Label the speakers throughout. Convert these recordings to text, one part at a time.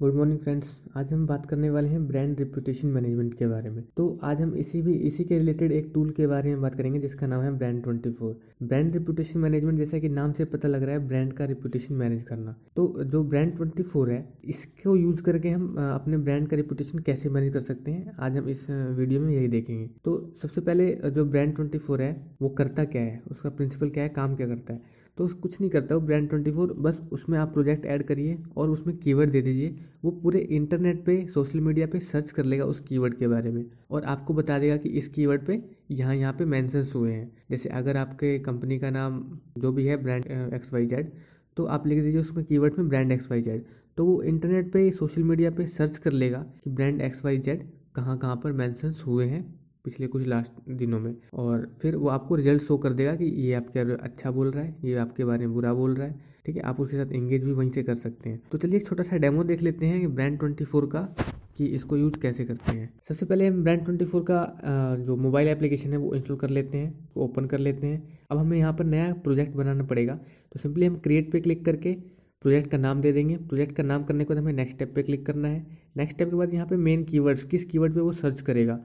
Speaker 1: Good morning friends आज हम बात करने वाले हैं ब्रांड रिप्यूटेशन मैनेजमेंट के बारे में। तो आज हम इसी भी, इसी के रिलेटेड एक टूल के बारे में बात करेंगे, जिसका नाम है brand twenty four brand reputation management जैसा कि नाम से पता लग रहा है ब्रांड का रिप्यूटेशन मैनेज करना। तो जो ब्रांड ट्वेंटी फोर है, इसको यूज़ करके हम अपने ब्रांड का रिप्यूटेशन कैसे मैनेज कर सकते हैं, आज हम इस वीडियो में यही देखेंगे। तो सबसे पहले जो ब्रांड ट्वेंटी फोर है, वो करता क्या है? उसका प्रिंसिपल क्या है? काम क्या करता है? तो कुछ नहीं करता, वो ब्रांड ट्वेंटी फोर, बस उसमें आप प्रोजेक्ट ऐड करिए और उसमें कीवर्ड दे दीजिए। वो पूरे इंटरनेट पे, सोशल मीडिया पे सर्च कर लेगा उस कीवर्ड के बारे में और आपको बता देगा कि इस कीवर्ड पे यहाँ यहाँ पे मैंशंस हुए हैं। जैसे अगर आपके कंपनी का नाम जो भी है ब्रांड एक्स वाई जेड तो आप लिख दीजिए उसमें कीवर्ड में ब्रांड एक्स वाई जेड तो वो इंटरनेट पे, सोशल मीडिया पे सर्च कर लेगा कि ब्रांड एक्स वाई जेड कहाँ कहाँ पर मैंशंस हुए हैं। पिछले कुछ लास्ट दिनों में। और फिर वो आपको रिज़ल्ट शो कर देगा कि ये आपके अच्छा बोल रहा है, ये आपके बारे में बुरा बोल रहा है, ठीक है? आप उसके साथ एंगेज भी वहीं से कर सकते हैं। तो चलिए एक छोटा सा डेमो देख लेते हैं ब्रांड ट्वेंटी फोर का कि इसको यूज़ कैसे करते हैं। सबसे पहले हम ब्रांड ट्वेंटी फोर का जो मोबाइल एप्लीकेशन है वो इंस्टॉल कर लेते हैं ओपन कर लेते हैं। अब हमें यहाँ पर नया प्रोजेक्ट बनाना पड़ेगा। तो सिंपली हम क्रिएट पे क्लिक करके प्रोजेक्ट का नाम दे देंगे। प्रोजेक्ट का नाम करने के बाद हमें नेक्स्ट स्टेप पे क्लिक करना है। नेक्स्ट स्टेप के बाद यहाँ पे मेन कीवर्ड्स किस कीवर्ड पे वो सर्च करेगा?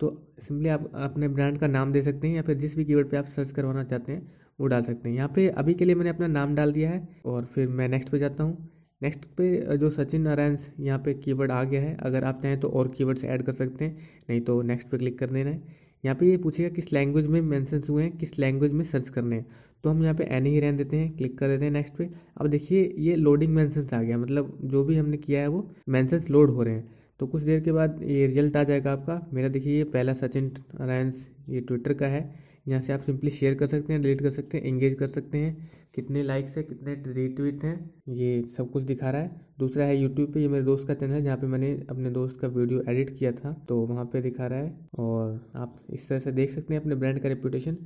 Speaker 1: तो सिंपली आप अपने ब्रांड का नाम दे सकते हैं या फिर जिस भी कीवर्ड पे आप सर्च करवाना चाहते हैं, वो डाल सकते हैं। यहाँ पे अभी के लिए मैंने अपना नाम डाल दिया है और फिर मैं नेक्स्ट पे जाता हूँ। नेक्स्ट पे जो सचिन नारायण यहाँ पे कीवर्ड आ गया है, अगर आप चाहें तो और कीवर्ड्स ऐड कर सकते हैं, नहीं तो नेक्स्ट पे क्लिक कर देना है। यहाँ पे ये पूछेगा किस लैंग्वेज में मैंशन हुए हैं, किस लैंग्वेज में सर्च करने हैं। तो हम यहाँ पे एन ही रहने देते हैं, क्लिक कर देते हैं नेक्स्ट पे। अब देखिए, ये लोडिंग मैंशंस आ गया मतलब जो भी हमने किया है वो मैंशंस लोड हो रहे हैं। तो कुछ देर के बाद ये रिज़ल्ट आ जाएगा आपका। मेरा देखिए ये पहला सचिन नारायण ये ट्विटर का है। यहाँ से आप सिंपली शेयर कर सकते हैं डिलीट कर सकते हैं एंगेज कर सकते हैं। कितने लाइक्स है, कितने रीट्वीट हैं, ये सब कुछ दिखा रहा है। दूसरा है यूट्यूब पे, ये मेरे दोस्त का चैनल है, जहाँ पे मैंने अपने दोस्त का वीडियो एडिट किया था। तो वहाँ पे दिखा रहा है और आप इस तरह से देख सकते हैं अपने ब्रांड का रेपुटेशन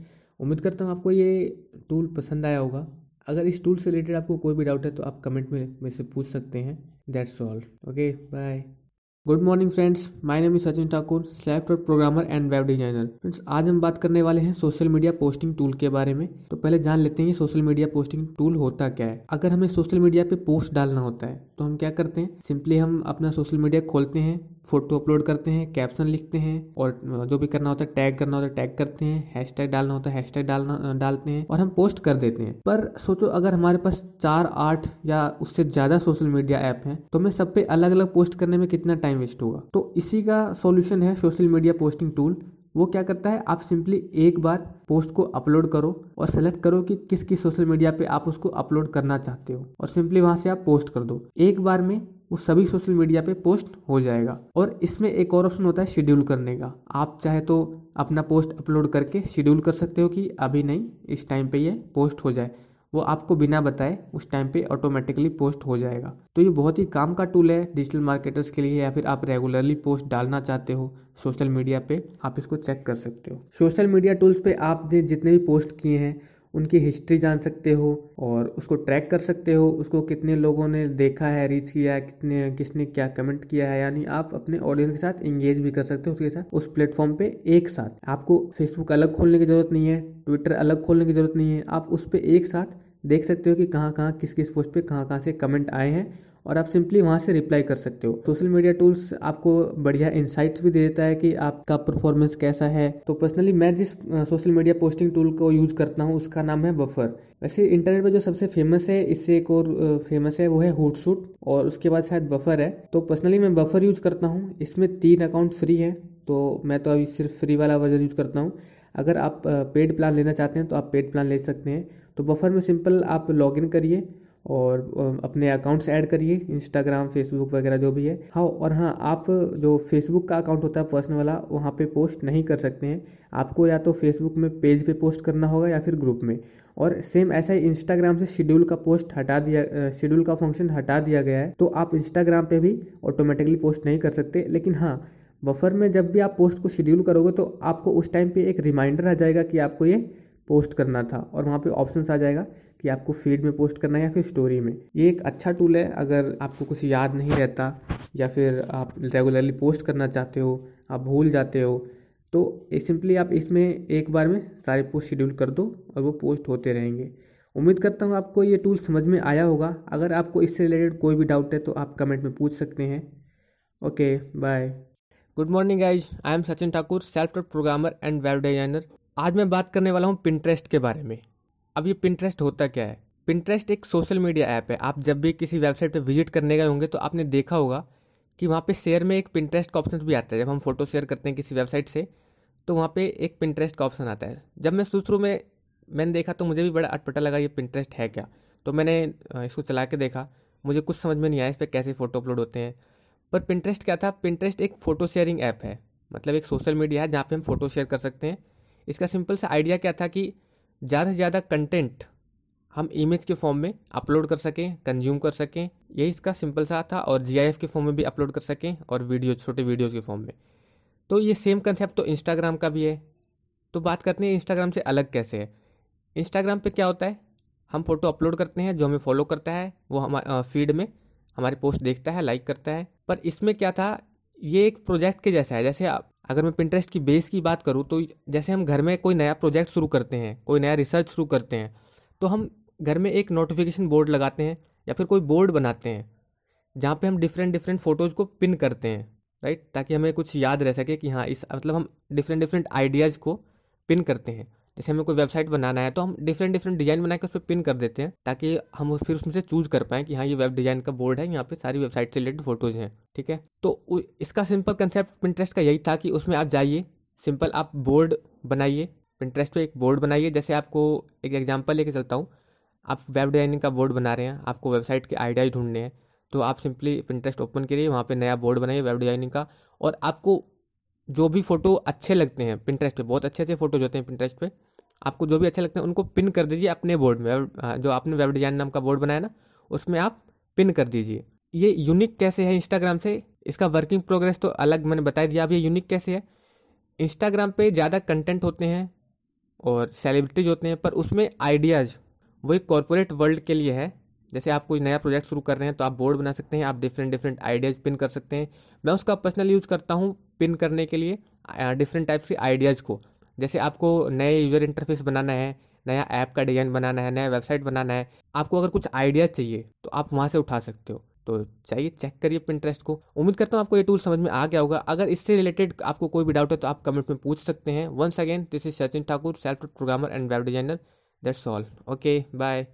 Speaker 1: उम्मीद करता हूँ आपको ये टूल पसंद आया होगा। अगर इस टूल से रिलेटेड आपको कोई भी डाउट है तो आप कमेंट में मेरे से पूछ सकते हैं। That's all okay bye good morning friends my name is Sachin Thakur self programmer and web designer friends आज हम बात करने वाले हैं सोशल मीडिया पोस्टिंग टूल के बारे में। तो पहले जान लेते हैं सोशल मीडिया पोस्टिंग टूल होता क्या है। अगर हमें सोशल मीडिया पे पोस्ट डालना होता है तो हम क्या करते हैं? सिंपली हम अपना सोशल मीडिया खोलते हैं फ़ोटो अपलोड करते हैं कैप्शन लिखते हैं, और जो भी करना होता है टैग करना होता है टैग करते हैं हैशटैग डालना होता है हैशटैग डालना, डालते हैं, और हम पोस्ट कर देते हैं। पर सोचो, अगर हमारे पास चार, आठ या उससे ज़्यादा सोशल मीडिया ऐप हैं तो हमें सब पे अलग अलग पोस्ट करने में कितना टाइम वेस्ट होगा तो इसी का सॉल्यूशन है सोशल मीडिया पोस्टिंग टूल वो क्या करता है? आप सिंपली एक बार पोस्ट को अपलोड करो और सेलेक्ट करो कि किस किस सोशल मीडिया पे आप उसको अपलोड करना चाहते हो। और सिंपली वहाँ से आप पोस्ट कर दो। एक बार में वो सभी सोशल मीडिया पे पोस्ट हो जाएगा। और इसमें एक और ऑप्शन होता है शेड्यूल करने का। आप चाहे तो अपना पोस्ट अपलोड करके शेड्यूल कर सकते हो कि अभी नहीं, इस टाइम पे ये पोस्ट हो जाए। वो आपको बिना बताए उस टाइम पे ऑटोमेटिकली पोस्ट हो जाएगा। तो ये बहुत ही काम का टूल है डिजिटल मार्केटर्स के लिए या फिर आप रेगुलरली पोस्ट डालना चाहते हो सोशल मीडिया पे, आप इसको चेक कर सकते हो। सोशल मीडिया टूल्स पे आपने जितने भी पोस्ट किए हैं, उनकी हिस्ट्री जान सकते हो और उसको ट्रैक कर सकते हो, उसको कितने लोगों ने देखा है रीच किया है, कितने, किसने क्या कमेंट किया है, यानी आप अपने ऑडियंस के साथ इंगेज भी कर सकते हो उसके साथ, उस प्लेटफॉर्म पे एक साथ। आपको फेसबुक अलग खोलने की ज़रूरत नहीं है ट्विटर अलग खोलने की ज़रूरत नहीं है, आप उस पर एक साथ देख सकते हो कि कहाँ कहाँ किस किस पोस्ट पे कहाँ कहाँ से कमेंट आए हैं और आप सिंपली वहाँ से रिप्लाई कर सकते हो। सोशल मीडिया टूल्स आपको बढ़िया इंसाइट्स भी दे देता है कि आपका परफॉर्मेंस कैसा है। तो पर्सनली मैं जिस सोशल मीडिया पोस्टिंग टूल को यूज़ करता हूँ, उसका नाम है बफर वैसे इंटरनेट पर जो सबसे फ़ेमस है, इससे एक और फ़ेमस है, वो है हुट शूट और उसके बाद शायद बफर है। तो पर्सनली मैं बफर यूज़ करता हूँ, इसमें तीन अकाउंट फ्री है। तो मैं तो अभी सिर्फ़ फ्री वाला वर्जन यूज़ करता हूँ। अगर आप पेड प्लान लेना चाहते हैं तो आप पेड प्लान ले सकते हैं। तो बफर में सिंपल आप लॉगिन करिए और अपने अकाउंट्स ऐड करिए इंस्टाग्राम फेसबुक वगैरह जो भी है। हाँ और हाँ आप जो फेसबुक का अकाउंट होता है पर्सनल वाला, वहाँ पे पोस्ट नहीं कर सकते हैं। आपको या तो फेसबुक में पेज पे पोस्ट करना होगा या फिर ग्रुप में। और सेम ऐसा ही इंस्टाग्राम से शेड्यूल का पोस्ट हटा दिया शेड्यूल का फ़ंक्शन हटा दिया गया है तो आप इंस्टाग्राम पे भी ऑटोमेटिकली पोस्ट नहीं कर सकते। लेकिन हाँ बफर में जब भी आप पोस्ट को शेड्यूल करोगे तो आपको उस टाइम पे एक रिमाइंडर आ जाएगा कि आपको ये पोस्ट करना था और वहाँ पे ऑप्शंस आ जाएगा कि आपको फ़ीड में पोस्ट करना है या फिर स्टोरी में। ये एक अच्छा टूल है अगर आपको कुछ याद नहीं रहता या फिर आप रेगुलरली पोस्ट करना चाहते हो, आप भूल जाते हो तो सिंपली आप इसमें एक बार में सारे पोस्ट शेड्यूल कर दो और वो पोस्ट होते रहेंगे। उम्मीद करता हूँ आपको ये टूल समझ में आया होगा। अगर आपको इससे रिलेटेड कोई भी डाउट है तो आप कमेंट में पूछ सकते हैं। Okay, bye. Good morning guys I am Sachin Thakur self programmer and web designer आज मैं बात करने वाला हूँ पिंट्रेस्ट के बारे में। अब ये पिंट्रेस्ट होता क्या है? पिंट्रेस्ट एक सोशल मीडिया ऐप है। आप जब भी किसी वेबसाइट पर विज़िट करने गए होंगे तो आपने देखा होगा कि वहाँ पे शेयर में एक पिंट्रेस्ट का ऑप्शन भी आता है। जब हम फ़ोटो शेयर करते हैं किसी वेबसाइट से तो वहाँ पे एक पिंट्रेस्ट का ऑप्शन आता है। जब मैं शुरू शुरू में मैंने देखा तो मुझे भी बड़ा अटपटा लगा ये पिंट्रेस्ट है क्या? तो मैंने इसको चला के देखा। मुझे कुछ समझ में नहीं आया इस पर कैसे फ़ोटो अपलोड होते हैं। पर पिंट्रेस्ट क्या था? पिंट्रेस्ट एक फ़ोटो शेयरिंग ऐप है। मतलब एक सोशल मीडिया है जहाँ पे हम फ़ोटो शेयर कर सकते हैं। इसका सिंपल सा आइडिया क्या था कि ज़्यादा से ज़्यादा कंटेंट हम इमेज के फॉर्म में अपलोड कर सकें कंज्यूम कर सकें। यही इसका सिंपल सा था और जीआईएफ के फॉर्म में भी अपलोड कर सकें और वीडियो छोटे वीडियोज़ के फॉर्म में। तो ये सेम कंसेप्ट तो इंस्टाग्राम का भी है। तो बात करते हैं इंस्टाग्राम से अलग कैसे है। इंस्टाग्राम पे क्या होता है? हम फ़ोटो अपलोड करते हैं, जो हमें फॉलो करता है, वो हमारे फ़ीड में। हमारी पोस्ट देखता है लाइक करता है। पर इसमें क्या था, ये एक प्रोजेक्ट के जैसा है। जैसे आप, अगर मैं पिंटरेस्ट की बेस की बात करूँ तो जैसे हम घर में कोई नया प्रोजेक्ट शुरू करते हैं, कोई नया रिसर्च शुरू करते हैं तो हम घर में एक नोटिफिकेशन बोर्ड लगाते हैं या फिर कोई बोर्ड बनाते हैं, जहाँ पे हम डिफरेंट डिफरेंट फ़ोटोज़ को पिन करते हैं राइट ताकि हमें कुछ याद रह सके कि हाँ इस मतलब हम डिफरेंट डिफरेंट आइडियाज़ को पिन करते हैं। जैसे हमें कोई वेबसाइट बनाना है तो हम डिफरेंट डिफरेंट डिज़ाइन बना के उस पर पिन कर देते हैं, ताकि हम फिर उसमें से चूज़ कर पाएँ कि हाँ ये वेब डिज़ाइन का बोर्ड है, यहाँ पे सारी वेबसाइट से रिलेटेड फ़ोटोज़ हैं, ठीक है? तो इसका सिंपल कंसेप्ट पिंट्रेस्ट का यही था कि उसमें आप जाइए सिंपल आप बोर्ड बनाइए पिंट्रेस्ट पे एक बोर्ड बनाइए, जैसे आपको एक एग्ज़ाम्पल लेके चलता हूँ, आप वेब डिज़ाइनिंग का बोर्ड बना रहे हैं, आपको वेबसाइट के आइडियाज़ ढूँढने हैं तो आप सिंपली पिंट्रेस्ट ओपन करिए, वहाँ पे नया बोर्ड बनाइए वेब डिज़ाइनिंग का, और आपको जो भी फ़ोटो अच्छे लगते हैं पिंट्रेस्ट पे, बहुत अच्छे अच्छे फ़ोटोज़ होते हैं पिंट्रेस्ट पे, आपको जो भी अच्छे लगते हैं, उनको पिन कर दीजिए अपने बोर्ड में। जो आपने वेब डिज़ाइन नाम का बोर्ड बनाया ना, उसमें आप पिन कर दीजिए। ये यूनिक कैसे है इंस्टाग्राम से? इसका वर्किंग प्रोग्रेस तो अलग मैंने बता दिया, अब ये यूनिक कैसे है? इंस्टाग्राम पे ज़्यादा कंटेंट होते हैं और सेलिब्रिटीज होते हैं, पर उसमें आइडियाज़ वो एक कॉरपोरेट वर्ल्ड के लिए है। जैसे आप कोई नया प्रोजेक्ट शुरू कर रहे हैं तो आप बोर्ड बना सकते हैं, आप डिफरेंट डिफरेंट आइडियाज़ पिन कर सकते हैं। मैं उसका पर्सनल यूज़ करता हूँ पिन करने के लिए डिफरेंट टाइप के आइडियाज़ को। जैसे आपको नए यूज़र इंटरफेस बनाना है, नया ऐप का डिज़ाइन बनाना है, नया वेबसाइट बनाना है, आपको अगर कुछ आइडियाज़ चाहिए तो आप वहाँ से उठा सकते हो। तो चाहिए चेक करिए पिंट्रेस्ट को। उम्मीद करता हूँ आपको ये टूल समझ में आ गया होगा। अगर इससे रिलेटेड आपको कोई भी डाउट है तो आप कमेंट में पूछ सकते हैं। Once again this is Sachin Thakur self programmer and web designer that's all okay bye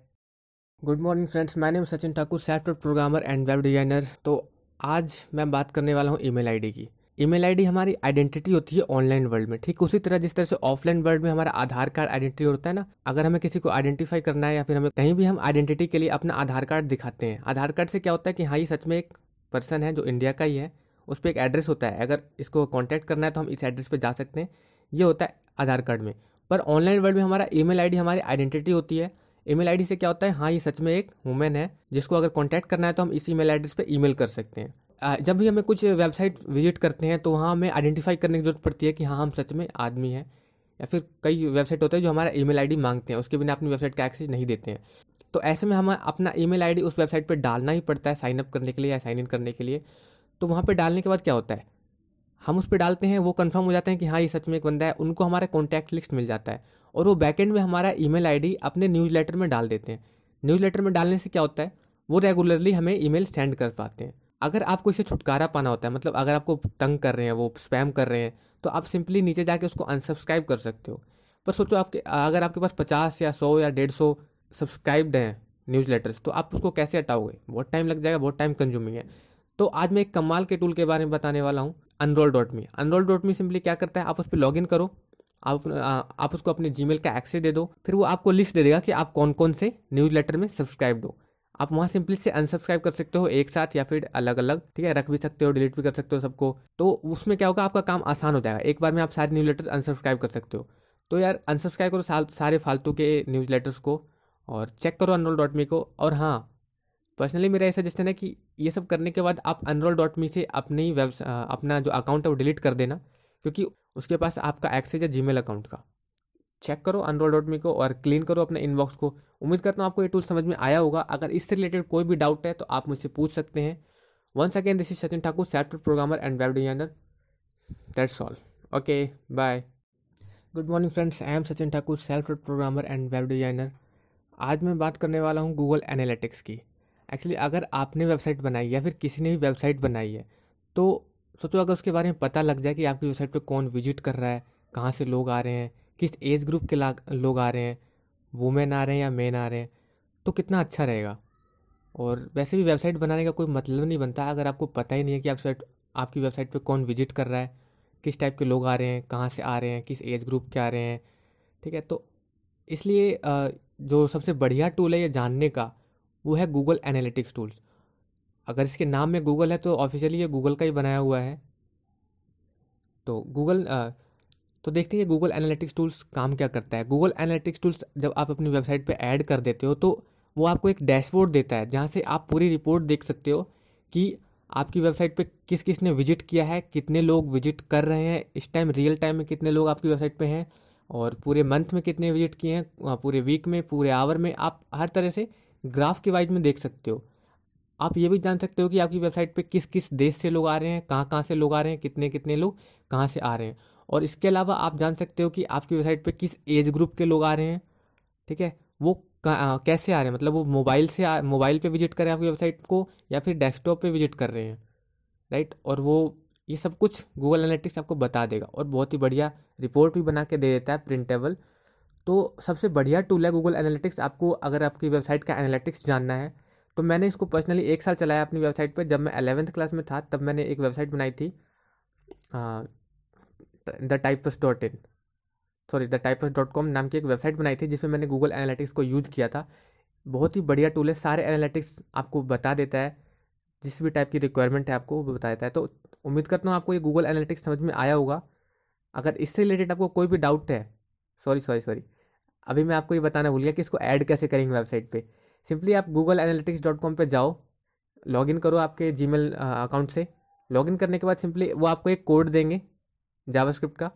Speaker 1: good morning friends मैं name Sachin Thakur self programmer and web designer तो आज मैं बात करने वाला हूँ ईमेल आईडी की। ईमेल आईडी हमारी आइडेंटिटी होती है ऑनलाइन वर्ल्ड में। ठीक, उसी तरह जिस तरह से ऑफलाइन वर्ल्ड में हमारा आधार कार्ड आइडेंटिटी होता है ना, अगर हमें किसी को आइडेंटिफाई करना है या फिर हमें कहीं भी हम आइडेंटिटी के लिए अपना आधार कार्ड दिखाते हैं। आधार कार्ड से क्या होता है कि हाँ ये सच में एक पर्सन है जो इंडिया का ही है। उस पर एक एड्रेस होता है। अगर इसको कॉन्टैक्ट करना है तो हम इस एड्रेस पर जा सकते हैं। ये होता है आधार कार्ड में। पर ऑनलाइन वर्ल्ड में हमारा ईमेल आईडी हमारी आइडेंटिटी होती है। ईमेल आईडी से क्या होता है? हाँ ये सच में एक वुमेन है, जिसको अगर कॉन्टैक्ट करना है तो हम इस ईमेल एड्रेस पे ईमेल कर सकते हैं। जब भी हमें कुछ वेबसाइट विज़िट करते हैं तो वहाँ हमें आइडेंटिफाई करने की ज़रूरत पड़ती है कि हाँ हम सच में आदमी हैं। या फिर कई वेबसाइट होते हैं जो हमारा ईमेल आईडी मांगते हैं, उसके बिना अपनी वेबसाइट का एक्सेस नहीं देते हैं। तो ऐसे में हमें अपना ईमेल आईडी उस वेबसाइट पर डालना ही पड़ता है साइन अप करने के लिए या साइन इन करने के लिए। तो वहाँ पर डालने के बाद क्या होता है? हम उस पर डालते हैं, वो कंफर्म हो जाते हैं कि हाँ ये सच में एक बंदा है, उनको हमारा कॉन्टैक्ट लिस्ट मिल जाता है। और वो बैकेंड में हमारा ईमेल आईडी अपने न्यूज़ लेटर में डाल देते हैं। न्यूज़ लेटर में डालने से क्या होता है? वो रेगुलरली हमें ईमेल सेंड कर पाते हैं। अगर आपको इसे छुटकारा पाना होता है मतलब अगर आपको तंग कर रहे हैं, वो स्पैम कर रहे हैं तो आप सिंपली नीचे जाके उसको अनसब्सक्राइब कर सकते हो। पर सोचो आपके, अगर आपके पास पचास या सौ या डेढ़ सौ सब्सक्राइब्ड हैं न्यूज़ लेटर्स तो आप उसको कैसे हटाओगे? बहुत टाइम लग जाएगा, बहुत टाइम कंज्यूमिंग है। तो आज मैं एक कमाल के टूल के बारे में बताने वाला हूँ unroll dot me unroll dot me simply क्या करता है? आप उस पर लॉग इन करो आप आप उसको अपने जी का एक्सेस दे दो, फिर वो आपको लिस्ट दे देगा कि आप कौन कौन से न्यूज़ लेटर में सब्सक्राइब दो। आप वहाँ सिंपली से अनसब्सक्राइब कर सकते हो एक साथ या फिर अलग अलग ठीक है, रख भी सकते हो डिलीट भी कर सकते हो सबको। तो उसमें क्या होगा, आपका काम आसान हो जाएगा। एक बार में आप सारे न्यूज़ लेटर्स अनसब्सक्राइब कर सकते हो। तो यार अनसब्सक्राइब करो सारे फालतू के न्यूज़ लेटर्स को और चेक करो अनरोल डॉट मी को। और हाँ पर्सनली मेरा ऐसा सजेशन है कि ये सब करने के बाद आप अनरोल डॉट मी से अपनी वेब अपना जो अकाउंट है वो डिलीट कर देना, क्योंकि उसके पास आपका एक्सेस है जी अकाउंट का। चेक करो अनरोल डॉट मी को और क्लीन करो अपने इनबॉक्स को। उम्मीद करता हूँ आपको ये टूल समझ में आया होगा। अगर इससे रिलेटेड कोई भी डाउट है तो आप मुझसे पूछ सकते हैं। Once again this is Sachin Thakur software programmer and web designer that's all okay bye good morning friends I am Sachin Thakur self programmer and web designer आज मैं बात करने वाला हूँ गूगल एनालिटिक्स की। एक्चुअली अगर आपने वेबसाइट बनाई या फिर किसी ने भी वेबसाइट बनाई है तो सोचो अगर उसके बारे में पता लग जाए कि आपकी वेबसाइट पे कौन विज़िट कर रहा है, कहाँ से लोग आ रहे हैं, किस एज ग्रुप के लोग आ रहे हैं, वुमेन आ रहे हैं या मेन आ रहे हैं तो कितना अच्छा रहेगा। और वैसे भी वेबसाइट बनाने का कोई मतलब नहीं बनता अगर आपको पता ही नहीं है कि आप आपकी वेबसाइट पे कौन विज़िट कर रहा है, किस टाइप के लोग आ रहे हैं, कहाँ से आ रहे हैं, किस एज ग्रुप के आ रहे हैं, ठीक है? तो इसलिए जो सबसे बढ़िया टूल है ये जानने का, वो है गूगल एनालिटिक्स टूल्स अगर इसके नाम में गूगल है तो ऑफिशियली ये गूगल का ही बनाया हुआ है। तो गूगल तो देखते हैं गूगल एनालिटिक्स टूल्स काम क्या करता है। गूगल एनालिटिक्स टूल्स जब आप अपनी वेबसाइट पे ऐड कर देते हो तो वो आपको एक डैशबोर्ड देता है, जहाँ से आप पूरी रिपोर्ट देख सकते हो कि आपकी वेबसाइट पे किस किस ने विज़िट किया है, कितने लोग विज़िट कर रहे हैं, इस टाइम रियल टाइम में कितने लोग आपकी वेबसाइट पे हैं, और पूरे मंथ में कितने विज़िट किए हैं, पूरे वीक में, पूरे आवर में, आप हर तरह से ग्राफ के वाइज में देख सकते हो। आप ये भी जान सकते हो कि आपकी वेबसाइट पे किस किस देश से लोग आ रहे हैं, कहाँ कहाँ से लोग आ रहे हैं, कितने कितने लोग कहाँ से आ रहे हैं। और इसके अलावा आप जान सकते हो कि आपकी वेबसाइट पे किस एज ग्रुप के लोग आ रहे हैं, ठीक है? वो कैसे आ रहे हैं? मतलब वो मोबाइल से मोबाइल पे विज़िट कर रहे हैं आपकी वेबसाइट को या फिर डेस्कटॉप पे विज़िट कर रहे हैं, राइट? और वो, ये सब कुछ गूगल एनालिटिक्स आपको बता देगा और बहुत ही बढ़िया रिपोर्ट भी बना के दे देता है प्रिंटेबल। तो सबसे बढ़िया टूल है गूगल एनालिटिक्स। आपको अगर आपकी वेबसाइट का एनालिटिक्स जानना है तो मैंने इसको पर्सनली एक साल चलाया अपनी वेबसाइट पर। जब मैं अलेवेंथ क्लास में था, तब मैंने एक वेबसाइट बनाई थी the types dot in sorry the types dot com नाम की एक वेबसाइट बनाई थी, जिसमें मैंने गूगल एनालिटिक्स को यूज़ किया था। बहुत ही बढ़िया टूल है, सारे एनालिटिक्स आपको बता देता है, जिस भी टाइप की रिक्वायरमेंट है आपको वो बता देता है। तो उम्मीद करता हूँ आपको ये गूगल एनालिटिक्स समझ में आया होगा। अगर इससे रिलेटेड आपको कोई भी डाउट है सॉरी सॉरी सॉरी अभी मैं आपको ये बताना भूल गया कि इसको ऐड कैसे करेंगे वेबसाइट पे। सिंपली आप गूगल एनालिटिक्स डॉट कॉम पर जाओ लॉगिन करो आपके जी मेल अकाउंट से। लॉगिन करने के बाद सिंपली वो आपको एक कोड देंगे जावास्क्रिप्ट का।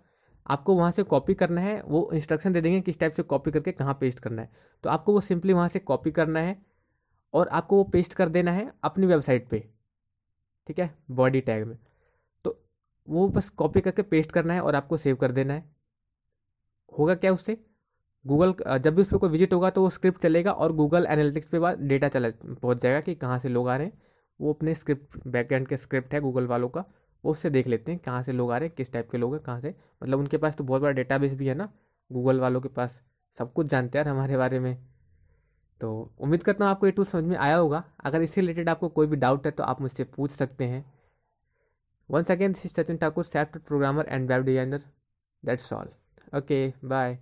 Speaker 1: आपको वहाँ से कॉपी करना है, वो इंस्ट्रक्शन दे देंगे किस टाइप से कॉपी करके कहाँ पेस्ट करना है। तो आपको वो सिंपली वहाँ से कॉपी करना है और आपको वो पेस्ट कर देना है अपनी वेबसाइट पे, ठीक है बॉडी टैग में। तो वो बस कॉपी करके पेस्ट करना है और आपको सेव कर देना है। होगा क्या उससे? गूगल जब भी उस पर कोई विज़िट होगा तो वो स्क्रिप्ट चलेगा और गूगल एनालिटिक्स पे बाद डेटा चला, पहुँच जाएगा कि कहाँ से लोग आ रहे हैं। वो अपने स्क्रिप्ट बैकग्राउंड के स्क्रिप्ट है गूगल वालों का, वो उससे देख लेते हैं कहाँ से लोग आ रहे हैं, किस टाइप के लोग हैं, कहाँ से। मतलब उनके पास तो बहुत बड़ा डेटाबेस भी है ना, गूगल वालों के पास, सब कुछ जानते हैं हमारे बारे में। तो उम्मीद करता हूँ आपको ये टूल समझ में आया होगा। अगर इससे रिलेटेड आपको कोई भी डाउट है तो आप मुझसे पूछ सकते हैं। Once again this is Sachin Thakur shaft programmer and web designer that's all okay bye